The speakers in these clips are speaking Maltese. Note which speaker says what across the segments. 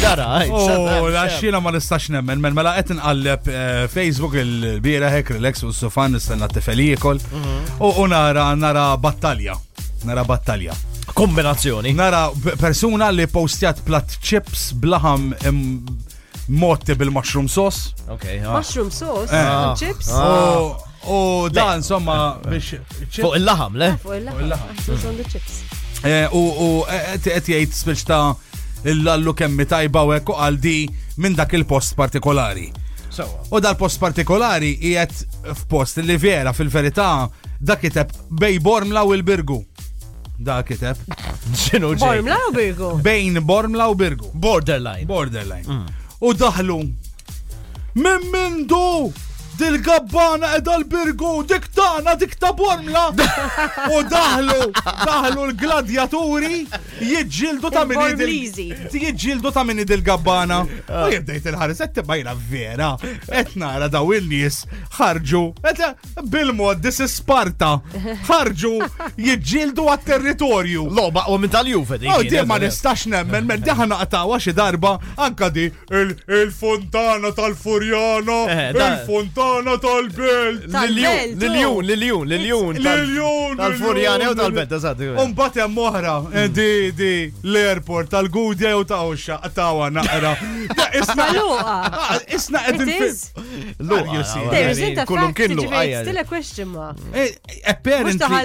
Speaker 1: Dara,
Speaker 2: oh, la xina ma nistax nemmen, men mela qed inqalleb eh, Facebook il-bira hekk relax u s-sufan nistenna t-tifel jiekol mhm. u nara nara battalja. Nara battalja.
Speaker 1: Kombinazzjoni.
Speaker 2: Nara persuna li postjat plat chips blaħam motti bil-mushroom sauce.
Speaker 1: Ok. Ah.
Speaker 3: Mushroom sauce? Eh.
Speaker 2: Ah.
Speaker 3: Chips?
Speaker 2: Ah. U dan, insomma, biex.
Speaker 1: Fuq il-laħam, le?
Speaker 3: Fuq il-laħam.
Speaker 2: Eh, u eh, eh, qed jgħid spiċ ta' l-allu kemmi tajba u ekku għal di minn dak il-post partikolari. U dal-post partikolari jgħet f'post li vera fil-verità dak kiteb bej Bormla u l-Birgu. Da kiteb.
Speaker 1: Xinu ġej.
Speaker 3: Bormla u Birgu.
Speaker 2: Bejn Bormla u Birgu.
Speaker 1: Borderline.
Speaker 2: Borderline. Mm. U daħlu Minn mindu dil-gabbana edha l-birgu dik tana dik ta' bormla u daħlu daħlu l-gladjaturi jidġildu ta' minn
Speaker 3: Bormliżi.
Speaker 2: jidġildu ta' minn dil-gabbana u jiddejt il-ħares qed tibqa' jilha vera qed nara daw in-nies ħarġu qed bil-mod dis Sparta ħarġu jidġildu għat-territorju
Speaker 1: Loba u minn tal-Juve dik.
Speaker 2: Oh, di ma nistax nemmen, men diħa naqtawa xi darba, anka di, Il-fontana tal-Furjana,
Speaker 1: eh,
Speaker 2: il-fontana tal-Belt.
Speaker 1: L-Ljun, l-Ljun, l-Ljun,
Speaker 2: l-Ljun.
Speaker 1: L-Ljun. Tal-Furjana
Speaker 2: jew
Speaker 1: tal-Belt, eżatt.
Speaker 2: Umbat hemm oħra, eh, di, di, l-airport tal-Gudja jew ta' Oxa, tawa naqra. Isna
Speaker 3: luqa.
Speaker 2: Ah, isna qegħdin.
Speaker 3: Luqa. Ah,
Speaker 1: Kullum kien
Speaker 3: luqa. Still a question mark.
Speaker 2: Eh, apparently,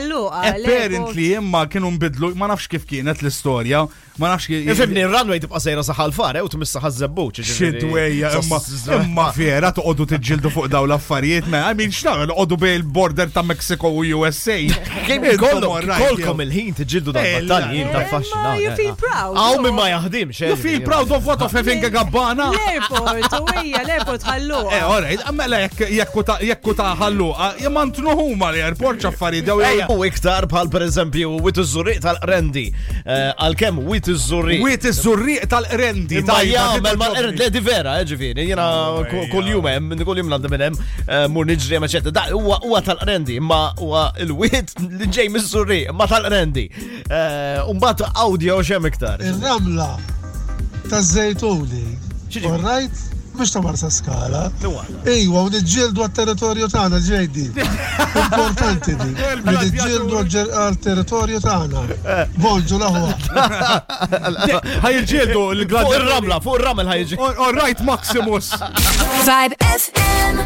Speaker 2: apparently imma kienu nbidlu, ma nafx kif kienet l-istorja. Ma nafx kif.
Speaker 1: Ifimni, r-runway tibqa' sejra saħal fare u tmissa ħaż-żebbuċ.
Speaker 2: Xi dwejja, imma imma vera toqogħdu tiġġieldu fuq dawn l-affarijiet, ma I mean x'nagħmel noqogħdu bejn il-border ta' Mexico u USA.
Speaker 1: Kolkom il-ħin
Speaker 2: tiġġieldu
Speaker 1: dan
Speaker 3: eh,
Speaker 1: battalji
Speaker 3: ta' faxxina. You feel eh, proud.
Speaker 1: Aw min ma jaħdimx.
Speaker 2: Eh, you feel proud of what of having a gabbana.
Speaker 3: L-airport, u hija l-airport
Speaker 2: ħallu.
Speaker 3: Eh,
Speaker 2: alright, mela jekk jekk ta' ħallu, jemantnu huma l-airport ċaffari
Speaker 1: dew. U iktar bħal pereżempju, wit iż-żuriq tal-qrendi. Eh, għal-kem, wit
Speaker 2: iż-żurri. Wit
Speaker 1: iż-żurri
Speaker 2: tal-qrendi.
Speaker 1: Tajja, ma
Speaker 2: l-qrend,
Speaker 1: le, di vera, eh, ġifiri, jena kull jum hemm, kull jum l-għandem hemm, eh, mur nġri hemm, eċetera. Da, huwa tal-qrendi, ma huwa il-wit li ġej miż-żurri, ma tal-qrendi. Umbat audio xem iktar.
Speaker 4: Il-ramla ta' zejtuni.
Speaker 1: All
Speaker 4: right? Mux ta' marsa skala. Ejwa u niġġieldu għat-territorju tagħna JD. Importanti din li niġġieldu għall-territorju tagħna. Bonġu l-aħwa.
Speaker 2: Ħa
Speaker 1: jiġġieldu
Speaker 2: l-gladiatori.
Speaker 1: Fuq ir-ramla, fuq ir-ramel ħa jiġġieldu.
Speaker 2: All right Maximus.
Speaker 5: Vibe FM.